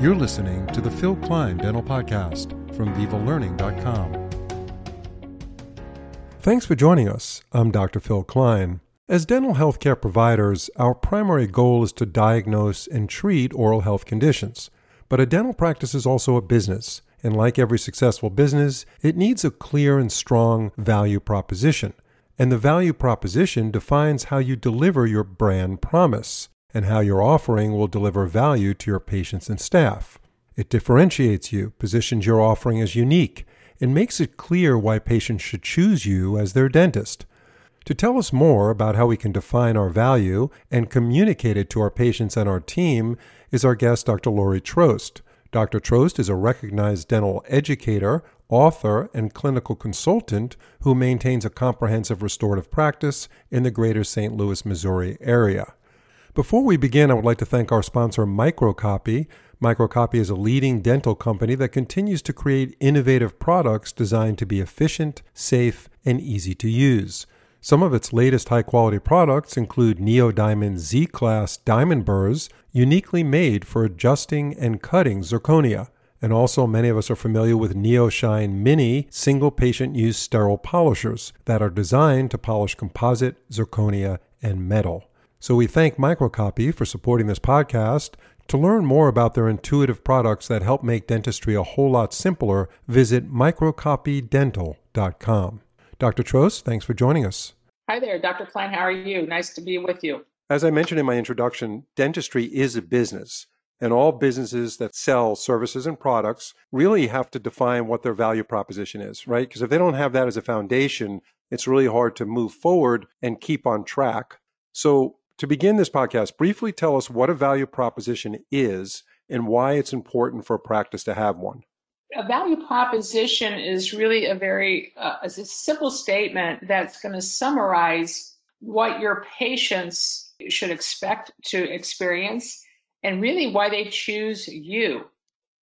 You're listening to the Phil Klein Dental Podcast from VivaLearning.com. Thanks for joining us. I'm Dr. Phil Klein. As dental healthcare providers, our primary goal is to diagnose and treat oral health conditions. But a dental practice is also a business, and like every successful business, it needs a clear and strong value proposition. And the value proposition defines how you deliver your brand promise and how your offering will deliver value to your patients and staff. It differentiates you, positions your offering as unique, and makes it clear why patients should choose you as their dentist. To tell us more about how we can define our value and communicate it to our patients and our team is our guest, Dr. Lori Trost. Dr. Trost is a recognized dental educator, author, and clinical consultant who maintains a comprehensive restorative practice in the greater St. Louis, Missouri area. Before we begin, I would like to thank our sponsor, Microcopy. Microcopy is a leading dental company that continues to create innovative products designed to be efficient, safe, and easy to use. Some of its latest high quality products include NeoDiamond Z Class diamond burrs, uniquely made for adjusting and cutting zirconia. And also, many of us are familiar with NeoShine Mini single patient use sterile polishers that are designed to polish composite, zirconia, and metal. So we thank Microcopy for supporting this podcast. To learn more about their intuitive products that help make dentistry a whole lot simpler, visit microcopydental.com. Dr. Trost, thanks for joining us. Hi there, Dr. Klein. How are you? Nice to be with you. As I mentioned in my introduction, dentistry is a business. And all businesses that sell services and products really have to define what their value proposition is, right? Because if they don't have that as a foundation, it's really hard to move forward and keep on track. So, to begin this podcast, briefly tell us what a value proposition is and why it's important for a practice to have one. A value proposition is really a very uh, a simple statement that's going to summarize what your patients should expect to experience and really why they choose you.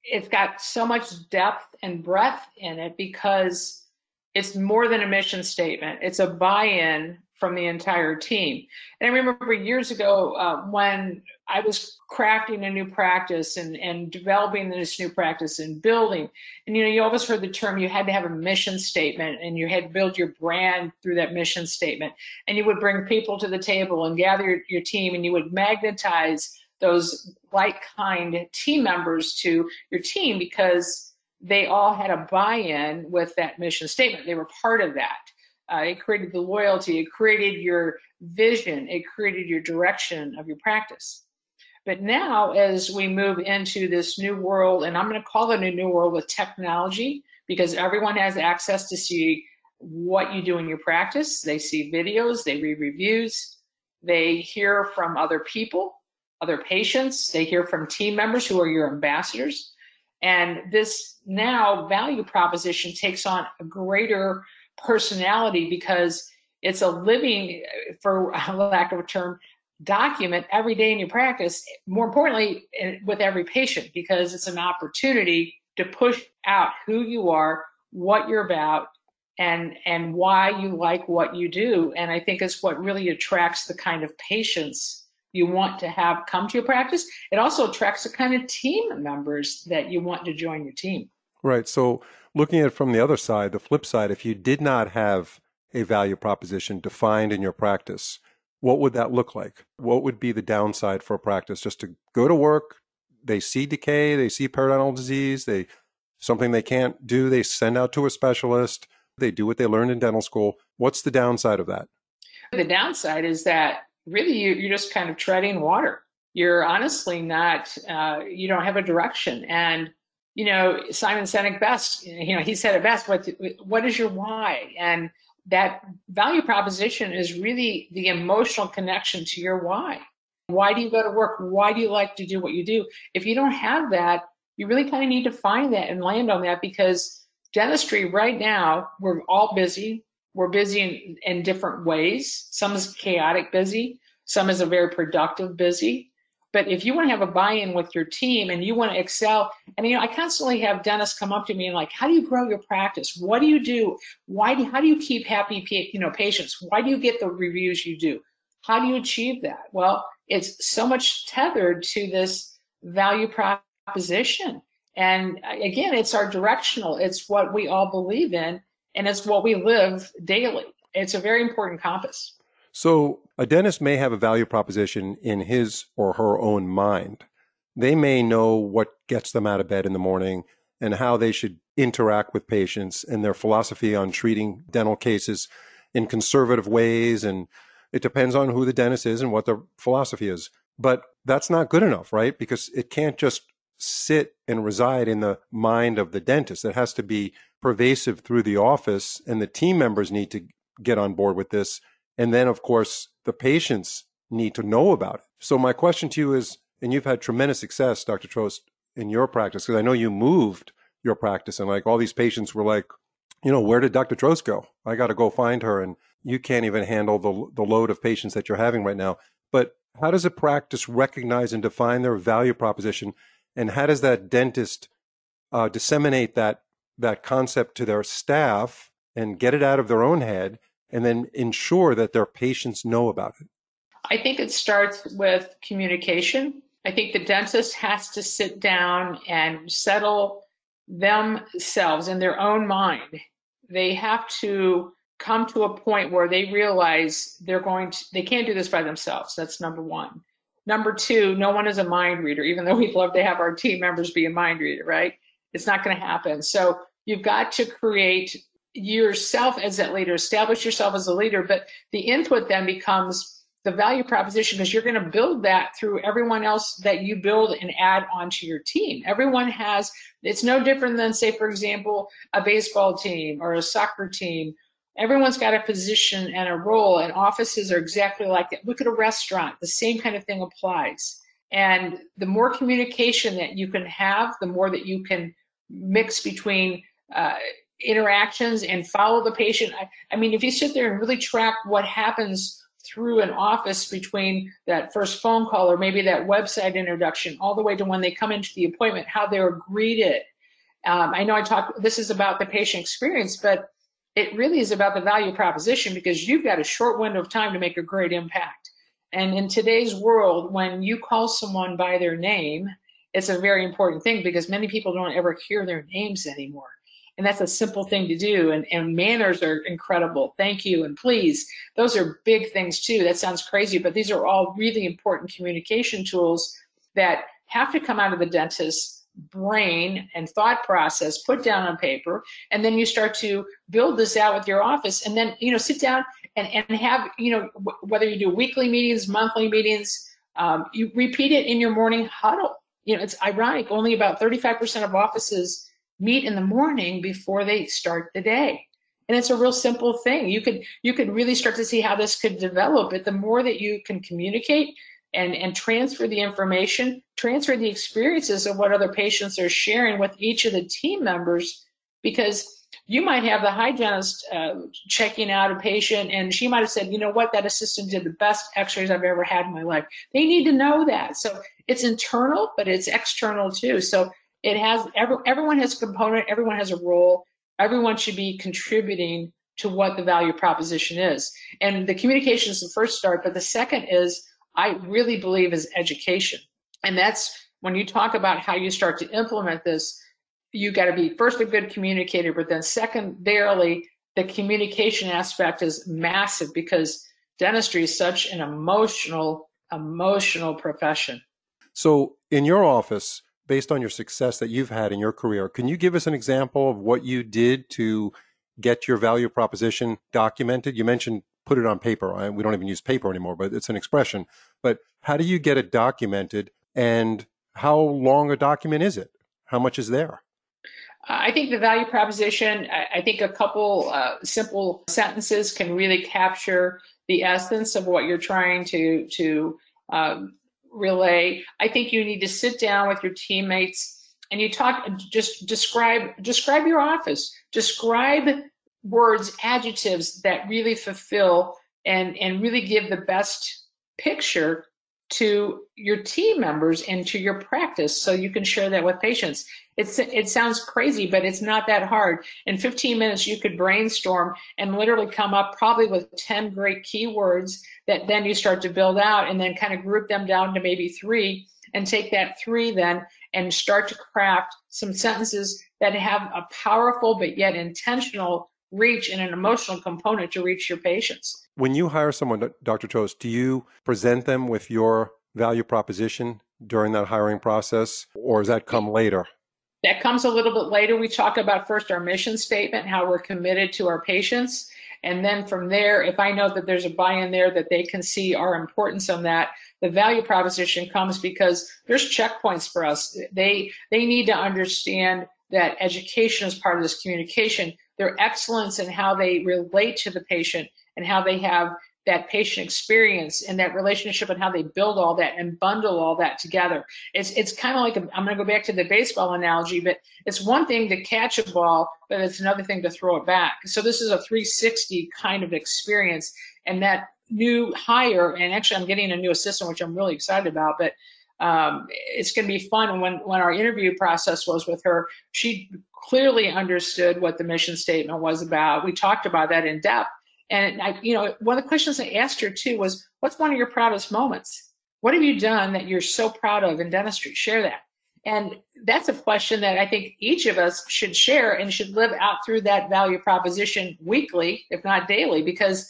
It's got so much depth and breadth in it because it's more than a mission statement. It's a buy-in from the entire team. And I remember years ago uh, when I was crafting a new practice and, and developing this new practice and building, and you know, you always heard the term you had to have a mission statement and you had to build your brand through that mission statement. And you would bring people to the table and gather your, your team and you would magnetize those like kind team members to your team because they all had a buy in with that mission statement. They were part of that. Uh, it created the loyalty. It created your vision. It created your direction of your practice. But now, as we move into this new world, and I'm going to call it a new world with technology, because everyone has access to see what you do in your practice. They see videos, they read reviews, they hear from other people, other patients, they hear from team members who are your ambassadors. And this now value proposition takes on a greater personality because it's a living, for lack of a term, document every day in your practice. More importantly, eh, with every patient, because it's an opportunity to push out who you are, what you're about, and and why you like what you do. And I think it's what really attracts the kind of patients you want to have come to your practice. It also attracts the kind of team members that you want to join your team. Right. So looking at it from the other side, the flip side, if you did not have a value proposition defined in your practice, what would that look like? What would be the downside for a practice? Just to go to work, they see decay, they see periodontal disease, they something they can't do, they send out to a specialist, they do what they learned in dental school. What's the downside of that? The downside is that really you, are just kind of treading water. You're honestly not, uh, you don't have a direction. And you know, Simon Sinek best, you know, he said it best, what, what is your why? And that value proposition is really the emotional connection to your why. Why do you go to work? Why do you like to do what you do? If you don't have that, you really kind of need to find that and land on that because dentistry right now, we're all busy. We're busy in, in different ways. Some is chaotic busy. Some is a very productive busy. But if you want to have a buy-in with your team and you want to excel, and you know, I constantly have dentists come up to me and like, how do you grow your practice? What do you do? Why do how do you keep happy you know patients? Why do you get the reviews you do? How do you achieve that? Well, it's so much tethered to this value proposition. And uh, again, it's our directional, it's what we all believe in, and it's what we live daily. It's a very important compass. So, a dentist may have a value proposition in his or her own mind. They may know what gets them out of bed in the morning and how they should interact with patients and their philosophy on treating dental cases in conservative ways. And it depends on who the dentist is and what their philosophy is. But that's not good enough, right? Because it can't just sit and reside in the mind of the dentist. It has to be pervasive through the office, and the team members need to get on board with this. And then, of course, the patients need to know about it. So, my question to you is and you've had tremendous success, Dr. Trost, in your practice, because I know you moved your practice and like all these patients were like, you know, where did Dr. Trost go? I got to go find her. And you can't even handle the, the load of patients that you're having right now. But how does a practice recognize and define their value proposition? And how does that dentist uh, disseminate that, that concept to their staff and get it out of their own head and then ensure that their patients know about it? I think it starts with communication. I think the dentist has to sit down and settle themselves in their own mind. They have to come to a point where they realize they're going to, they can't do this by themselves. That's number one. Number two, no one is a mind reader, even though we'd love to have our team members be a mind reader, right? It's not going to happen. So you've got to create yourself as that leader, establish yourself as a leader, but the input then becomes the value proposition because you're going to build that through everyone else that you build and add onto your team. Everyone has, it's no different than, say, for example, a baseball team or a soccer team. Everyone's got a position and a role, and offices are exactly like that. Look at a restaurant, the same kind of thing applies. And the more communication that you can have, the more that you can mix between uh, interactions and follow the patient. I, I mean, if you sit there and really track what happens through an office between that first phone call or maybe that website introduction all the way to when they come into the appointment, how they're greeted. Um, I know I talk, this is about the patient experience, but it really is about the value proposition because you've got a short window of time to make a great impact. And in today's world, when you call someone by their name, it's a very important thing because many people don't ever hear their names anymore and that's a simple thing to do. And, and manners are incredible. Thank you. And please those are big things too. That sounds crazy but these are all really important communication tools that have to come out of the dentist's brain and thought process put down on paper and then you start to build this out with your office. And then you know sit down and, and have you know whether you do weekly meetings monthly meetings um, you repeat it in your morning huddle. You know it's ironic only about 35% of offices meet in the morning before they start the day. And it's a real simple thing. You could you could really start to see how this could develop but the more that you can communicate and and transfer the information transfer the experiences of what other patients are sharing with each of the team members because you might have the hygienist uh, checking out a patient and she might have said you know what? That assistant did the best x-rays i've ever had in my life. They need to know that. So it's internal but it's external too. So it has every, everyone has a component, everyone has a role, everyone should be contributing to what the value proposition is. And the communication is the first start, but the second is I really believe is education. And that's when you talk about how you start to implement this, you got to be first a good communicator, but then secondarily, the communication aspect is massive because dentistry is such an emotional, emotional profession. So in your office, based on your success that you've had in your career, can you give us an example of what you did to get your value proposition documented? You mentioned put it on paper. We don't even use paper anymore, but it's an expression. But how do you get it documented and how long a document is it? How much is there? I think the value proposition, I think a couple uh, simple sentences can really capture the essence of what you're trying to to um, relay, I think you need to sit down with your teammates and you talk just describe describe your office. Describe words, adjectives that really fulfill and and really give the best picture to your team members and to your practice so you can share that with patients. It's, it sounds crazy, but it's not that hard. In 15 minutes, you could brainstorm and literally come up probably with 10 great keywords that then you start to build out and then kind of group them down to maybe three and take that three then and start to craft some sentences that have a powerful but yet intentional reach and an emotional component to reach your patients. When you hire someone, Dr. Trost, do you present them with your value proposition during that hiring process, or does that come later? That comes a little bit later. We talk about first our mission statement, how we're committed to our patients. And then from there, if I know that there's a buy in there that they can see our importance on that, the value proposition comes because there's checkpoints for us. They they need to understand that education is part of this communication. Their excellence in how they relate to the patient and how they have that patient experience and that relationship and how they build all that and bundle all that together. It's it's kind of like i am going to go back to the baseball analogy, but it's one thing to catch a ball, but it's another thing to throw it back. So this is a 360 kind of experience, and that new hire, and actually I'm getting a new assistant, which I'm really excited about, but. Um, it's going to be fun when when our interview process was with her she clearly understood what the mission statement was about we talked about that in depth and I, you know, one of the questions I asked her too was, "What's one of your proudest moments? What have you done that you're so proud of in dentistry? Share that." And that's a question that I think each of us should share and should live out through that value proposition weekly, if not daily, because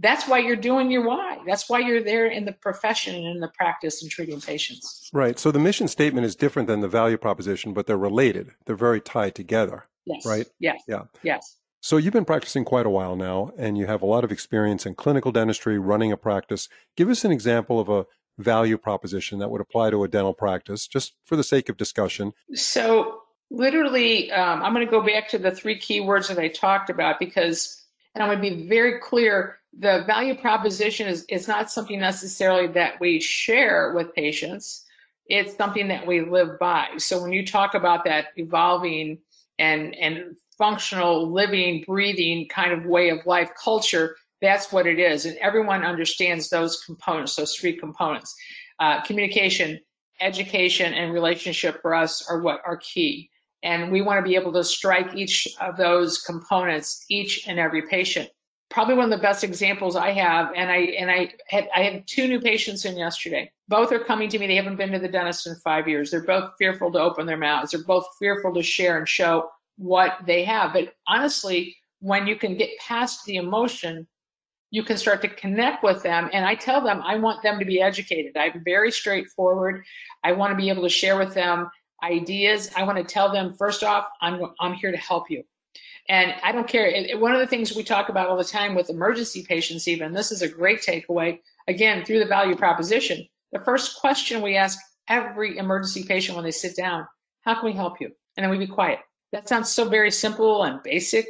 that's why you're doing your why. That's why you're there in the profession and in the practice and treating patients. Right. So the mission statement is different than the value proposition, but they're related. They're very tied together. Yes. Right. Yes. Yeah. Yes. So you've been practicing quite a while now, and you have a lot of experience in clinical dentistry, running a practice. Give us an example of a value proposition that would apply to a dental practice, just for the sake of discussion. So, literally, um, I'm going to go back to the three keywords that I talked about because, and I'm going to be very clear the value proposition is, is not something necessarily that we share with patients, it's something that we live by. So, when you talk about that evolving and, and functional, living, breathing kind of way of life culture, that's what it is. And everyone understands those components, those three components. Uh, communication, education, and relationship for us are what are key. And we want to be able to strike each of those components, each and every patient. Probably one of the best examples I have, and I and I had I had two new patients in yesterday. Both are coming to me. They haven't been to the dentist in five years. They're both fearful to open their mouths. They're both fearful to share and show what they have. But honestly, when you can get past the emotion, you can start to connect with them. And I tell them, I want them to be educated. I'm very straightforward. I want to be able to share with them ideas. I want to tell them, first off, I'm, I'm here to help you. And I don't care. One of the things we talk about all the time with emergency patients, even, this is a great takeaway, again, through the value proposition. The first question we ask every emergency patient when they sit down, how can we help you? And then we be quiet. That sounds so very simple and basic,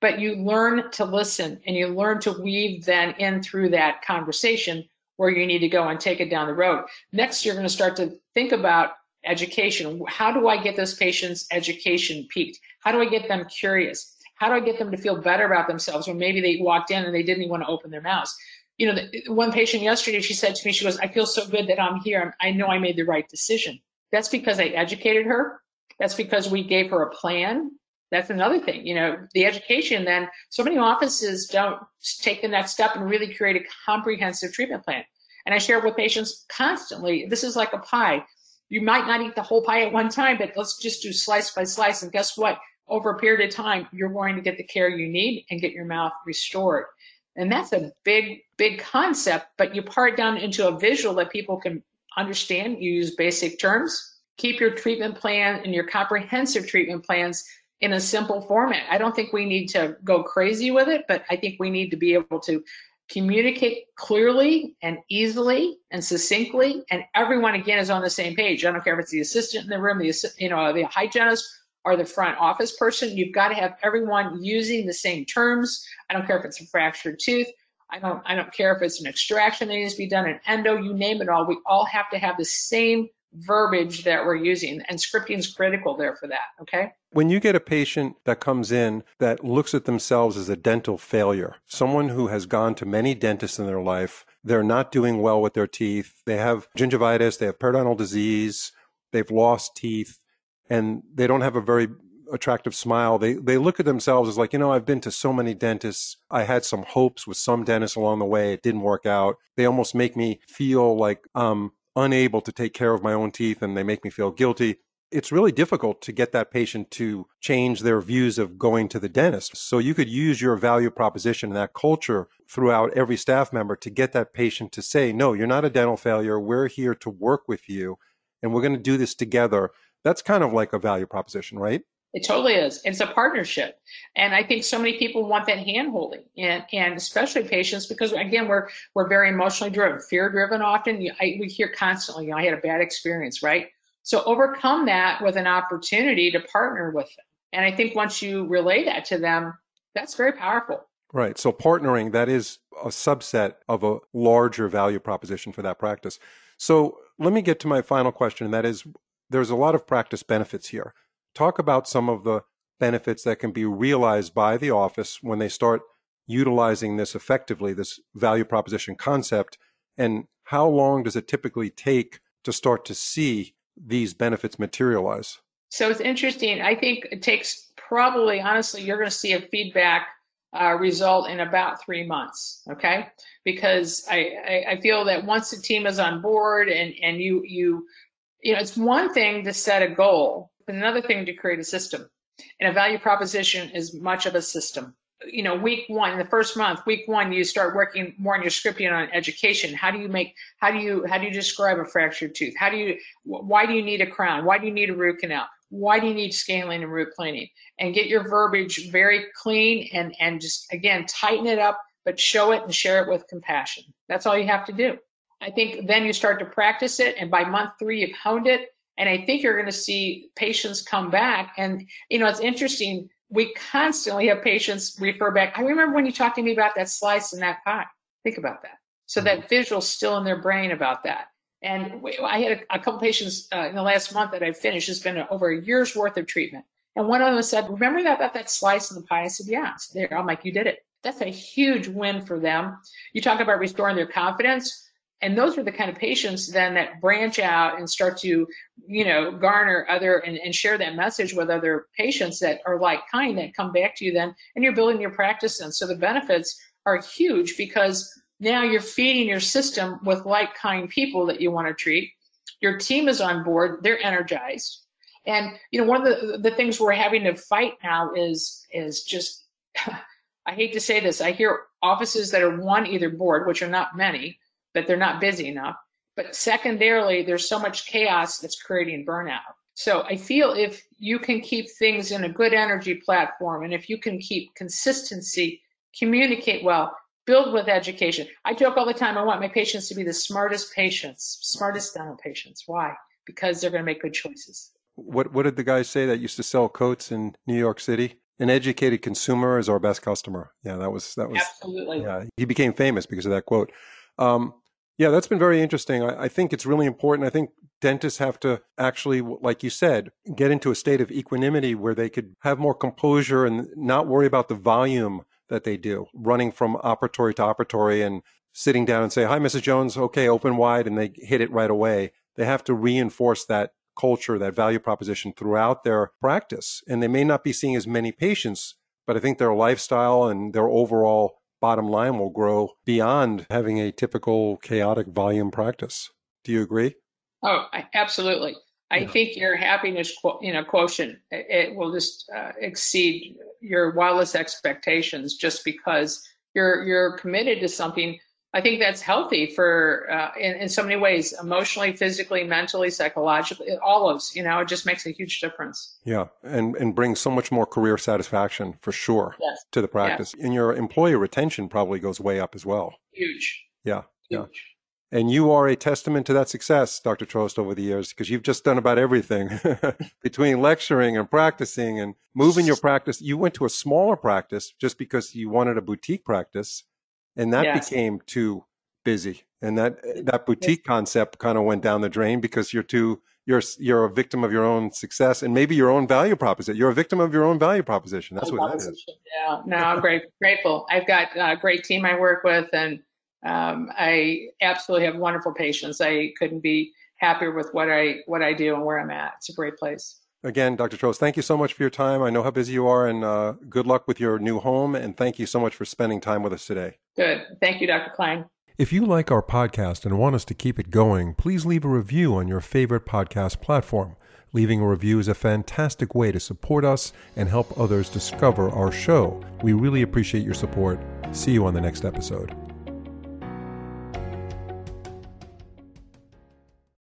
but you learn to listen and you learn to weave then in through that conversation where you need to go and take it down the road. Next, you're going to start to think about education. How do I get those patient's education piqued? How do I get them curious? How do I get them to feel better about themselves when maybe they walked in and they didn't even want to open their mouths? You know, the, one patient yesterday, she said to me, she goes, I feel so good that I'm here. I know I made the right decision. That's because I educated her. That's because we gave her a plan. That's another thing. You know, the education then, so many offices don't take the next step and really create a comprehensive treatment plan. And I share with patients constantly this is like a pie. You might not eat the whole pie at one time, but let's just do slice by slice. And guess what? Over a period of time, you're going to get the care you need and get your mouth restored. And that's a big, big concept, but you part down into a visual that people can understand. Use basic terms keep your treatment plan and your comprehensive treatment plans in a simple format. I don't think we need to go crazy with it, but I think we need to be able to communicate clearly and easily and succinctly, and everyone again is on the same page. I don't care if it's the assistant in the room, the you know the hygienist or the front office person. You've got to have everyone using the same terms. I don't care if it's a fractured tooth. I don't I don't care if it's an extraction that needs to be done, an endo, you name it all. We all have to have the same verbiage that we're using and scripting is critical there for that okay? When you get a patient that comes in that looks at themselves as a dental failure someone who has gone to many dentists in their life they're not doing well with their teeth they have gingivitis they have periodontal disease they've lost teeth and they don't have a very attractive smile they they look at themselves as like you know I've been to so many dentists I had some hopes with some dentists along the way it didn't work out. They almost make me feel like um unable to take care of my own teeth and they make me feel guilty. It's really difficult to get that patient to change their views of going to the dentist. So you could use your value proposition and that culture throughout every staff member to get that patient to say, no, you're not a dental failure. We're here to work with you and we're going to do this together. That's kind of like a value proposition, right? It totally is. It's a partnership. And I think so many people want that hand holding and, and especially patients because again, we're, we're very emotionally driven, fear driven often. I, we hear constantly, you know, I had a bad experience, right? So overcome that with an opportunity to partner with them. And I think once you relay that to them, that's very powerful. Right. So partnering, that is a subset of a larger value proposition for that practice. So let me get to my final question, and that is there's a lot of practice benefits here. Talk about some of the benefits that can be realized by the office when they start utilizing this effectively, this value proposition concept, and how long does it typically take to start to see these benefits materialize? So it's interesting. I think it takes probably, honestly, you're going to see a feedback uh, result in about three months. Okay, because I, I, I feel that once the team is on board and and you you you know it's one thing to set a goal another thing to create a system. And a value proposition is much of a system. You know, week one, the first month, week one, you start working more on your scripting on education. How do you make, how do you, how do you describe a fractured tooth? How do you, why do you need a crown? Why do you need a root canal? Why do you need scaling and root cleaning? And get your verbiage very clean and, and just, again, tighten it up, but show it and share it with compassion. That's all you have to do. I think then you start to practice it. And by month three, you've honed it and I think you're going to see patients come back. And, you know, it's interesting. We constantly have patients refer back. I remember when you talked to me about that slice in that pie. Think about that. So that mm-hmm. visual's still in their brain about that. And I had a, a couple patients uh, in the last month that I finished. It's been over a year's worth of treatment. And one of them said, Remember that about that slice in the pie? I said, Yeah. So there, I'm like, You did it. That's a huge win for them. You talk about restoring their confidence and those are the kind of patients then that branch out and start to you know garner other and, and, share that message with other patients that are like kind that come back to you then and you're building your practice and so the benefits are huge because now you're feeding your system with like kind people that you want to treat. Your team is on bored. They're energized. And you know one of the the things we're having to fight now is is just i hate to say this i hear offices that are one either board which are not many that they're not busy enough. But secondarily, there's so much chaos that's creating burnout. So I feel if you can keep things in a good energy platform and if you can keep consistency, communicate well, build with education. I joke all the time, I want my patients to be the smartest patients, smartest dental patients. Why? Because they're going to make good choices. What what did the guy say that used to sell coats in New York City? An educated consumer is our best customer. Yeah, that was that was absolutely. Yeah, he became famous because of that quote. Um, yeah, that's been very interesting. I, I, think it's really important. I think dentists have to actually, like you said, get into a state of equanimity where they could have more composure and not worry about the volume that they do, running from operatory to operatory and sitting down and say, Hi, Mrs. Jones, okay, open wide, and they hit it right away. They have to reinforce that culture, that value proposition throughout their practice. And they may not be seeing as many patients, but I think their lifestyle and their overall bottom line will grow beyond having a typical chaotic volume practice. Do you agree? Oh, absolutely. I yeah. think your happiness, you know, quotient it will just uh, exceed your wildest expectations just because you're you're committed to something I think that's healthy for uh, in, in so many ways, emotionally, physically, mentally, psychologically, all of us, you know, it just makes a huge difference. Yeah. And, and brings so much more career satisfaction for sure yes. to the practice. And your employee retention probably goes way up as well. Huge. Yeah. Huge. Yeah. And you are a testament to that success, Dr. Trost, over the years, because you've just done about everything between lecturing and practicing and moving your practice. You went to a smaller practice just because you wanted a boutique practice and that yes. became too busy and that that boutique concept kind of went down the drain because you're too you're you're a victim of your own success and maybe your own value proposition you're a victim of your own value proposition that's what that is. yeah. No i'm great, grateful. I've got a great team i work with and um, i absolutely have wonderful patients i couldn't be happier with what i what i do and where i'm at. It's a great place Again, Dr. Trost, thank you so much for your time. I know how busy you are, and uh, good luck with your new home. And thank you so much for spending time with us today. Good. Thank you, Dr. Klein. If you like our podcast and want us to keep it going, please leave a review on your favorite podcast platform. Leaving a review is a fantastic way to support us and help others discover our show. We really appreciate your support. See you on the next episode.